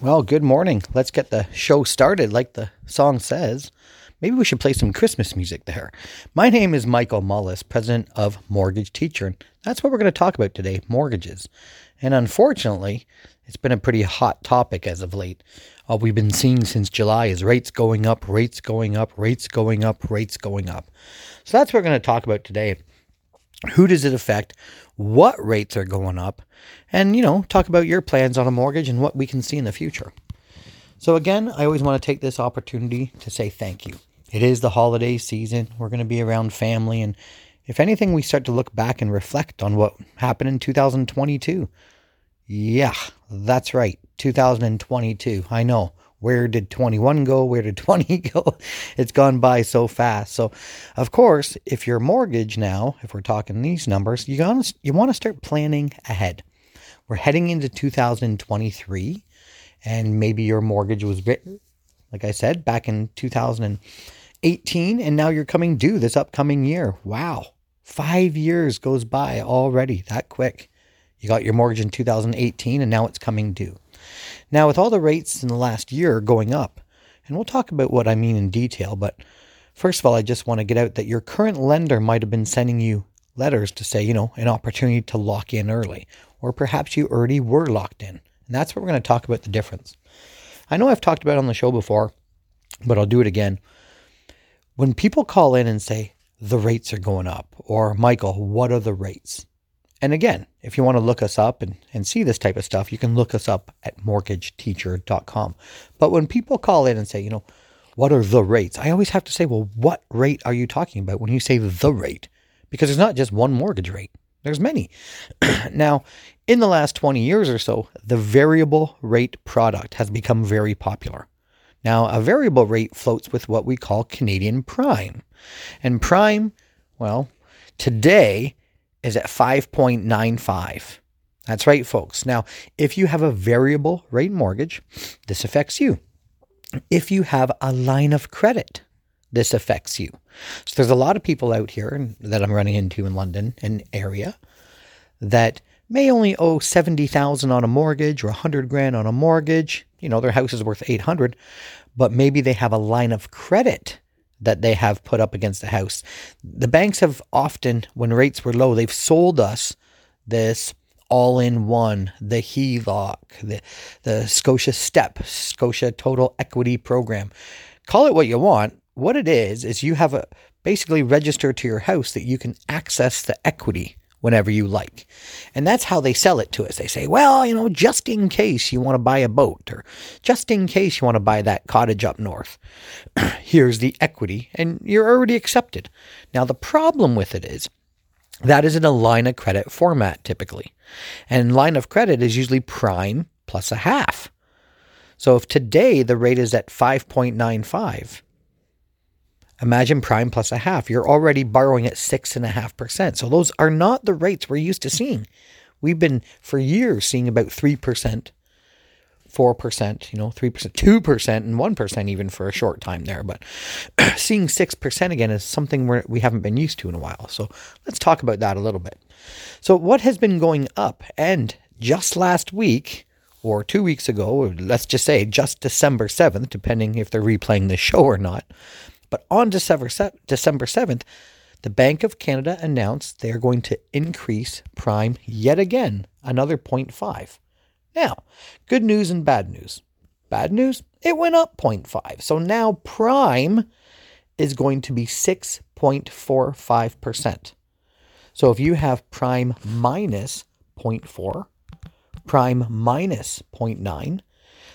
Well, good morning. Let's get the show started like the song says. Maybe we should play some Christmas music there. My name is Michael Mullis, president of Mortgage Teacher, and that's what we're going to talk about today mortgages. And unfortunately, it's been a pretty hot topic as of late. All we've been seeing since July is rates going up, rates going up, rates going up, rates going up. So that's what we're going to talk about today. Who does it affect? What rates are going up? And, you know, talk about your plans on a mortgage and what we can see in the future. So, again, I always want to take this opportunity to say thank you. It is the holiday season. We're going to be around family. And if anything, we start to look back and reflect on what happened in 2022. Yeah, that's right. 2022. I know where did 21 go? Where did 20 go? It's gone by so fast. So, of course, if your mortgage now, if we're talking these numbers, you want you want to start planning ahead. We're heading into 2023 and maybe your mortgage was written like I said back in 2018 and now you're coming due this upcoming year. Wow. 5 years goes by already that quick. You got your mortgage in 2018 and now it's coming due. Now, with all the rates in the last year going up, and we'll talk about what I mean in detail, but first of all, I just want to get out that your current lender might have been sending you letters to say, you know, an opportunity to lock in early, or perhaps you already were locked in. And that's what we're going to talk about the difference. I know I've talked about it on the show before, but I'll do it again. When people call in and say, the rates are going up, or Michael, what are the rates? And again, if you want to look us up and, and see this type of stuff, you can look us up at mortgageteacher.com. But when people call in and say, you know, what are the rates? I always have to say, well, what rate are you talking about when you say the rate? Because there's not just one mortgage rate, there's many. now, in the last 20 years or so, the variable rate product has become very popular. Now, a variable rate floats with what we call Canadian prime. And prime, well, today is at 5.95. That's right, folks. Now, if you have a variable rate mortgage, this affects you. If you have a line of credit, this affects you. So there's a lot of people out here that I'm running into in London and area that may only owe 70,000 on a mortgage or 100 grand on a mortgage. You know, their house is worth 800, but maybe they have a line of credit that they have put up against the house. The banks have often, when rates were low, they've sold us this all in one, the HELOC, the, the Scotia STEP, Scotia Total Equity Program. Call it what you want. What it is, is you have a basically register to your house that you can access the equity whenever you like. And that's how they sell it to us. They say, well, you know, just in case you want to buy a boat or just in case you want to buy that cottage up north, here's the equity and you're already accepted. Now, the problem with it is that is in a line of credit format typically. And line of credit is usually prime plus a half. So if today the rate is at 5.95, Imagine prime plus a half. You're already borrowing at six and a half percent. So those are not the rates we're used to seeing. We've been for years seeing about three percent, four percent, you know, three percent, two percent, and one percent even for a short time there. But seeing six percent again is something we're, we haven't been used to in a while. So let's talk about that a little bit. So what has been going up? And just last week, or two weeks ago, let's just say just December 7th, depending if they're replaying the show or not, but on December, December 7th, the Bank of Canada announced they are going to increase prime yet again, another 0.5. Now, good news and bad news. Bad news, it went up 0.5. So now prime is going to be 6.45%. So if you have prime minus 0.4, prime minus 0.9,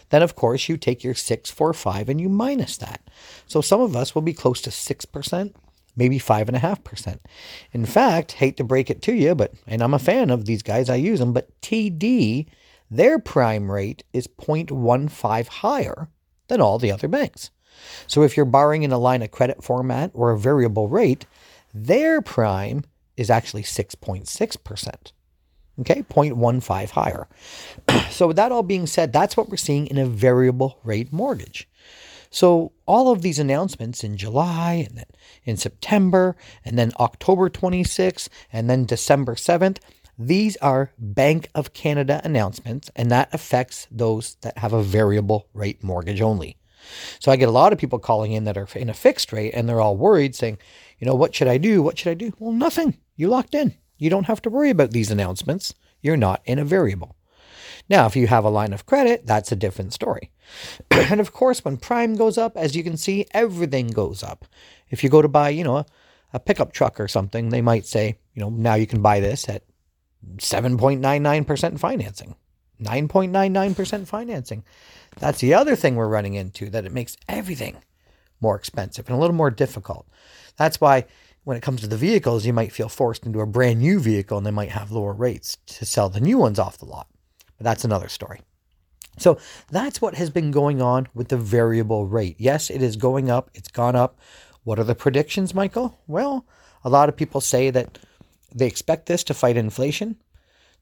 then of course you take your 645 and you minus that. So some of us will be close to 6%, maybe 5.5%. In fact, hate to break it to you, but, and I'm a fan of these guys, I use them, but TD, their prime rate is 0.15 higher than all the other banks. So if you're borrowing in a line of credit format or a variable rate, their prime is actually 6.6%. Okay, 0.15 higher. so, with that all being said, that's what we're seeing in a variable rate mortgage. So, all of these announcements in July and then in September and then October 26th and then December 7th, These are Bank of Canada announcements, and that affects those that have a variable rate mortgage only. So I get a lot of people calling in that are in a fixed rate and they're all worried saying, you know, what should I do? What should I do? Well, nothing. You locked in. You don't have to worry about these announcements. You're not in a variable. Now, if you have a line of credit, that's a different story. and of course, when prime goes up, as you can see, everything goes up. If you go to buy, you know, a, a pickup truck or something, they might say, you know, now you can buy this at 7.99% financing, 9.99% financing. That's the other thing we're running into that it makes everything more expensive and a little more difficult. That's why when it comes to the vehicles, you might feel forced into a brand new vehicle and they might have lower rates to sell the new ones off the lot. But that's another story. So that's what has been going on with the variable rate. Yes, it is going up. It's gone up. What are the predictions, Michael? Well, a lot of people say that they expect this to fight inflation.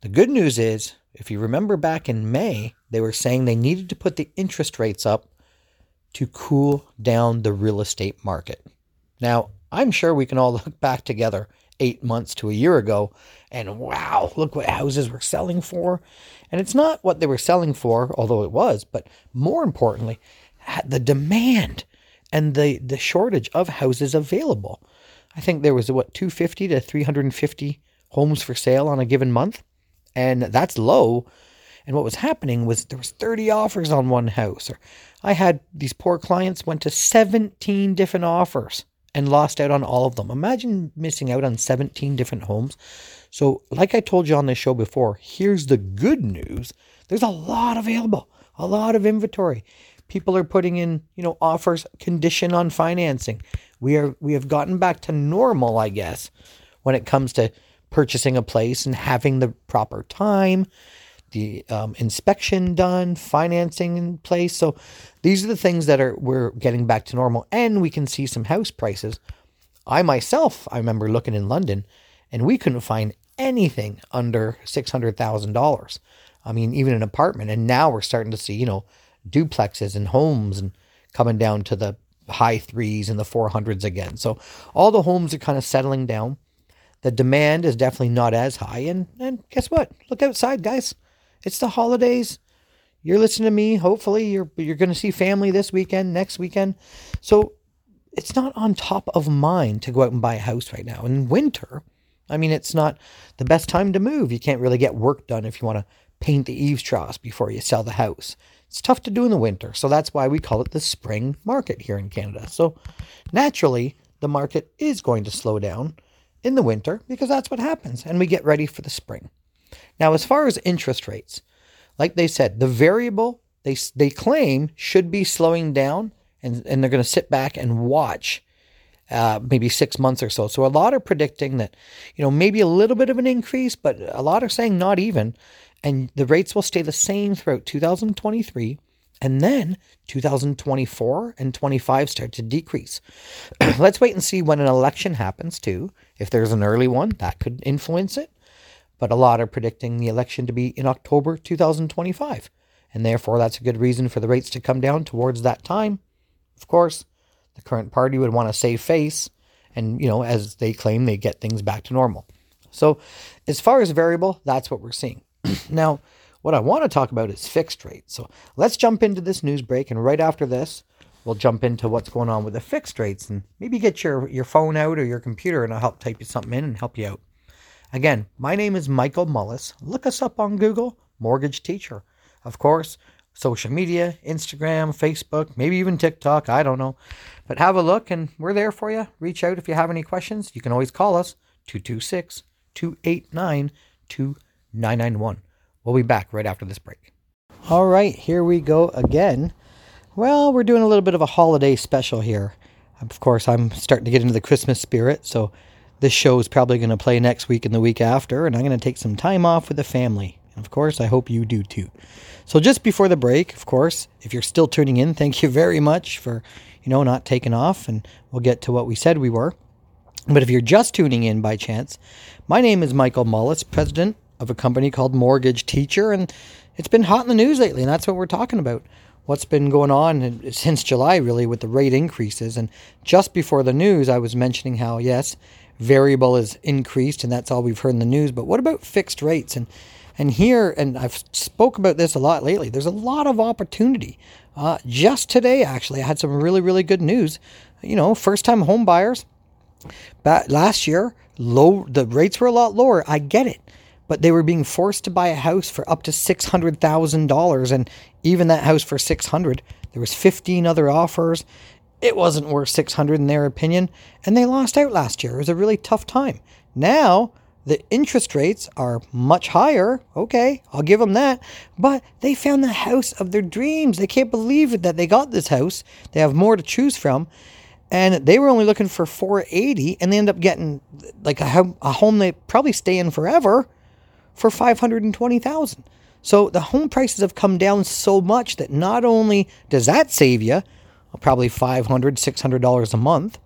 The good news is, if you remember back in May, they were saying they needed to put the interest rates up to cool down the real estate market. Now, I'm sure we can all look back together eight months to a year ago and wow, look what houses were selling for. And it's not what they were selling for, although it was, but more importantly, the demand and the, the shortage of houses available. I think there was what 250 to 350 homes for sale on a given month, and that's low. And what was happening was there was 30 offers on one house. Or I had these poor clients went to 17 different offers and lost out on all of them. Imagine missing out on 17 different homes. So, like I told you on this show before, here's the good news. There's a lot available, a lot of inventory. People are putting in, you know, offers condition on financing. We are we have gotten back to normal, I guess, when it comes to purchasing a place and having the proper time, the um, inspection done, financing in place. So these are the things that are we're getting back to normal, and we can see some house prices. I myself, I remember looking in London, and we couldn't find anything under six hundred thousand dollars. I mean, even an apartment. And now we're starting to see, you know, duplexes and homes and coming down to the high threes and the four hundreds again. So all the homes are kind of settling down. The demand is definitely not as high. And and guess what? Look outside, guys. It's the holidays. You're listening to me. Hopefully, you're you're going to see family this weekend, next weekend. So it's not on top of mind to go out and buy a house right now. In winter, I mean, it's not the best time to move. You can't really get work done if you want to paint the eaves troughs before you sell the house. It's tough to do in the winter. So that's why we call it the spring market here in Canada. So naturally, the market is going to slow down in the winter because that's what happens. And we get ready for the spring. Now, as far as interest rates, like they said, the variable they, they claim should be slowing down and, and they're going to sit back and watch uh, maybe six months or so. So a lot are predicting that, you know, maybe a little bit of an increase, but a lot are saying not even. And the rates will stay the same throughout 2023. And then 2024 and 25 start to decrease. Let's wait and see when an election happens, too. If there's an early one, that could influence it but a lot are predicting the election to be in October 2025. And therefore, that's a good reason for the rates to come down towards that time. Of course, the current party would want to save face, and, you know, as they claim, they get things back to normal. So, as far as variable, that's what we're seeing. now, what I want to talk about is fixed rates. So, let's jump into this news break, and right after this, we'll jump into what's going on with the fixed rates and maybe get your, your phone out or your computer and I'll help type you something in and help you out. Again, my name is Michael Mullis. Look us up on Google, Mortgage Teacher. Of course, social media, Instagram, Facebook, maybe even TikTok, I don't know. But have a look and we're there for you. Reach out if you have any questions. You can always call us 226 289 2991. We'll be back right after this break. All right, here we go again. Well, we're doing a little bit of a holiday special here. Of course, I'm starting to get into the Christmas spirit, so this show is probably going to play next week and the week after, and I'm going to take some time off with the family. And of course, I hope you do too. So just before the break, of course, if you're still tuning in, thank you very much for, you know, not taking off, and we'll get to what we said we were. But if you're just tuning in by chance, my name is Michael Mullis, president of a company called Mortgage Teacher, and it's been hot in the news lately, and that's what we're talking about. What's been going on since July, really, with the rate increases. And just before the news, I was mentioning how, yes, variable is increased, and that's all we've heard in the news. But what about fixed rates? And and here, and I've spoke about this a lot lately. There's a lot of opportunity. Uh, just today, actually, I had some really really good news. You know, first time home buyers. Last year, low the rates were a lot lower. I get it but they were being forced to buy a house for up to $600,000 and even that house for 600 there was 15 other offers it wasn't worth 600 in their opinion and they lost out last year. It was a really tough time. Now the interest rates are much higher. Okay i'll give them that. But they found the house of their dreams. They can't believe that they got this house. They have more to choose from. And they were only looking for 480 and they end up getting like a, a home they probably stay in forever for 520,000. So the home prices have come down so much that not only does that save you probably $500, $600 a month,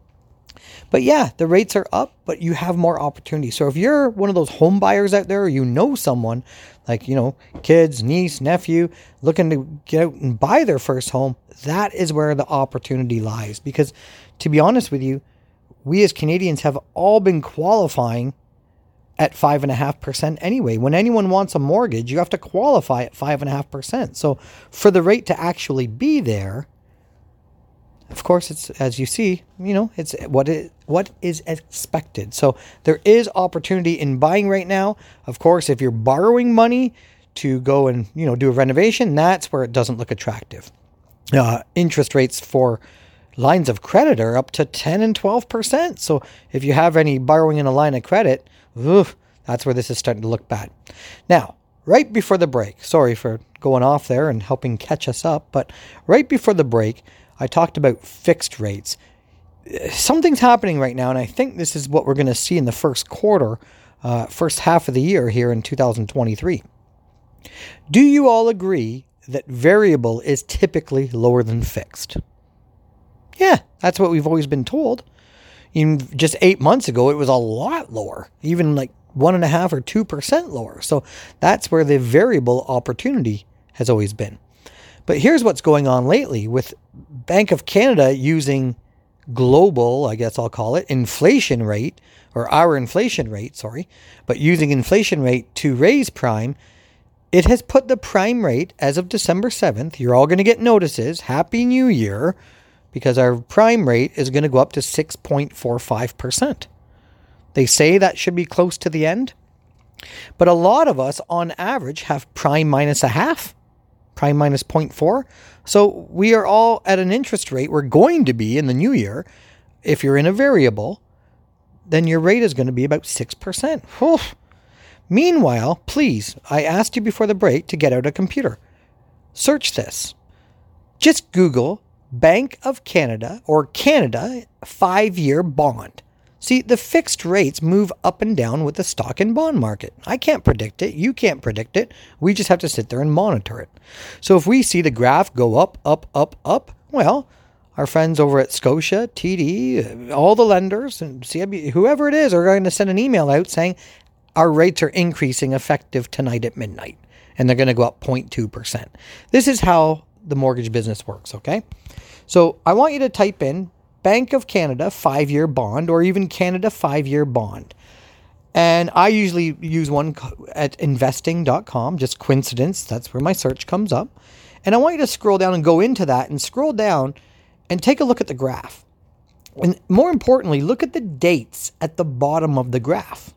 but yeah, the rates are up, but you have more opportunity. So if you're one of those home buyers out there, or you know someone like, you know, kids, niece, nephew, looking to get out and buy their first home, that is where the opportunity lies. Because to be honest with you, we as Canadians have all been qualifying at 5.5% anyway. When anyone wants a mortgage, you have to qualify at 5.5%. So for the rate to actually be there, of course, it's as you see, you know, it's what it what is expected. So there is opportunity in buying right now. Of course, if you're borrowing money to go and you know do a renovation, that's where it doesn't look attractive. Uh, interest rates for lines of credit are up to 10 and 12 percent. So if you have any borrowing in a line of credit, Oof, that's where this is starting to look bad. Now, right before the break, sorry for going off there and helping catch us up, but right before the break, I talked about fixed rates. Something's happening right now, and I think this is what we're going to see in the first quarter, uh, first half of the year here in 2023. Do you all agree that variable is typically lower than fixed? Yeah, that's what we've always been told. Even just eight months ago, it was a lot lower, even like one and a half or two percent lower. So that's where the variable opportunity has always been. But here's what's going on lately with Bank of Canada using global, I guess I'll call it, inflation rate, or our inflation rate, sorry, but using inflation rate to raise prime, it has put the prime rate as of December 7th. You're all going to get notices. Happy New Year because our prime rate is going to go up to 6.45%. They say that should be close to the end, but a lot of us on average have prime minus a half, prime minus 0.4. So we are all at an interest rate we're going to be in the new year. If you're in a variable, then your rate is going to be about 6%. Whew. Meanwhile, please, I asked you before the break to get out a computer. Search this. Just Google Bank of Canada or Canada five year bond. See, the fixed rates move up and down with the stock and bond market. I can't predict it. You can't predict it. We just have to sit there and monitor it. So if we see the graph go up, up, up, up, well, our friends over at Scotia, TD, all the lenders, and CIB, whoever it is, are going to send an email out saying our rates are increasing effective tonight at midnight. And they're going to go up 0.2%. This is how the mortgage business works, okay? So I want you to type in Bank of Canada five year bond or even Canada five year bond. And I usually use one at investing.com, just coincidence. That's where my search comes up. And I want you to scroll down and go into that and scroll down and take a look at the graph. And more importantly, look at the dates at the bottom of the graph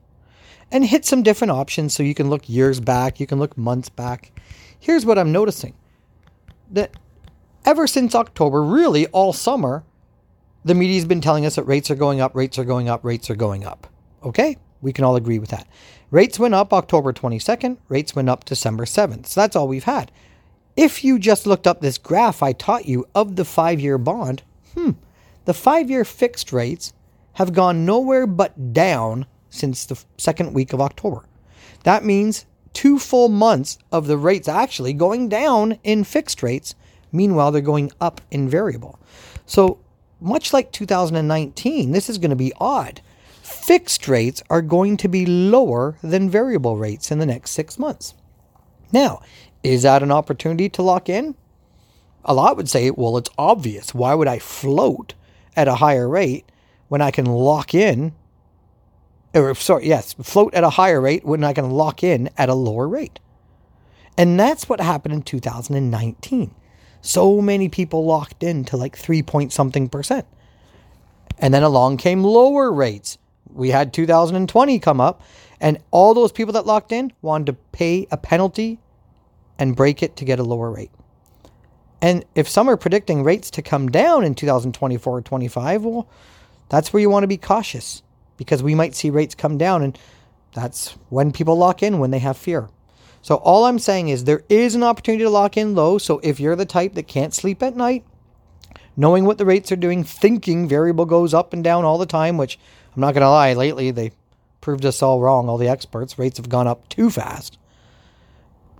and hit some different options so you can look years back, you can look months back. Here's what I'm noticing that ever since October, really all summer, the media's been telling us that rates are going up, rates are going up, rates are going up. Okay, we can all agree with that. Rates went up October 22nd, rates went up December 7th. So that's all we've had. If you just looked up this graph I taught you of the five year bond, hmm, the five year fixed rates have gone nowhere but down since the second week of October. That means two full months of the rates actually going down in fixed rates Meanwhile, they're going up in variable. So, much like 2019, this is going to be odd. Fixed rates are going to be lower than variable rates in the next six months. Now, is that an opportunity to lock in? A lot would say, well, it's obvious. Why would I float at a higher rate when I can lock in or sorry, yes, float at a higher rate. when I can lock in at a lower rate. And that's what happened in 2019. So many people locked in to like three point something percent. And then along came lower rates. We had 2020 come up, and all those people that locked in wanted to pay a penalty and break it to get a lower rate. And if some are predicting rates to come down in 2024 or 25, well, that's where you want to be cautious because we might see rates come down and that's when people lock in when they have fear. So all I'm saying is there is an opportunity to lock in low. So if you're the type that can't sleep at night, knowing what the rates are doing, thinking variable goes up and down all the time, which I'm not going to lie, lately they proved us all wrong, all the experts. Rates have gone up too fast.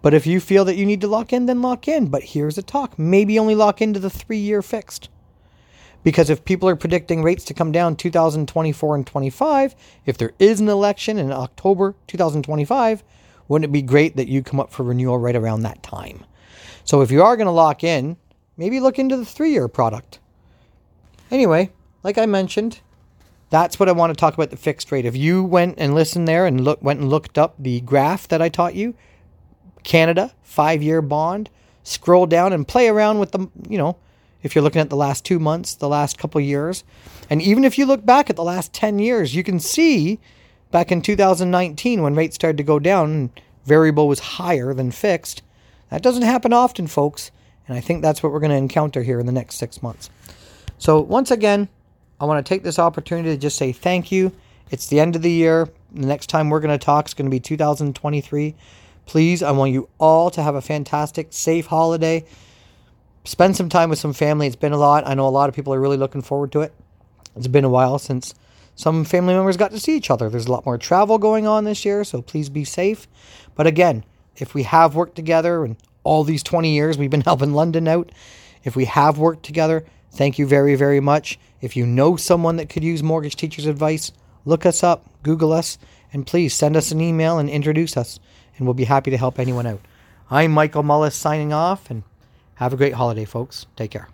But if you feel that you need to lock in, then lock in. But here's a talk maybe only lock into the three year fixed. Because if people are predicting rates to come down 2024 and 25, if there is an election in October 2025, wouldn't it be great that you come up for renewal right around that time? So if you are going to lock in, maybe look into the three year product. Anyway, like I mentioned, that's what I want to talk about the fixed rate. If you went and listened there and look, went and looked up the graph that I taught you, Canada, five year bond. Scroll down and play around with the, you know, if you're looking at the last two months, the last couple years. And even if you look back at the last 10 years, you can see back in 2019 when rates started to go down, variable was higher than fixed. That doesn't happen often, folks. And I think that's what we're going to encounter here in the next six months. So, once again, I want to take this opportunity to just say thank you. It's the end of the year. The next time we're going to talk is going to be 2023. Please, I want you all to have a fantastic, safe holiday. Spend some time with some family. It's been a lot. I know a lot of people are really looking forward to it. It's been a while since some family members got to see each other. There's a lot more travel going on this year, so please be safe. But again, if we have worked together and all these 20 years we've been helping London out, if we have worked together, thank you very, very much. If you know someone that could use mortgage teachers advice, look us up, Google us, and please send us an email and introduce us and we'll be happy to help anyone out. I'm Michael Mullis signing off, and have a great holiday, folks. Take care.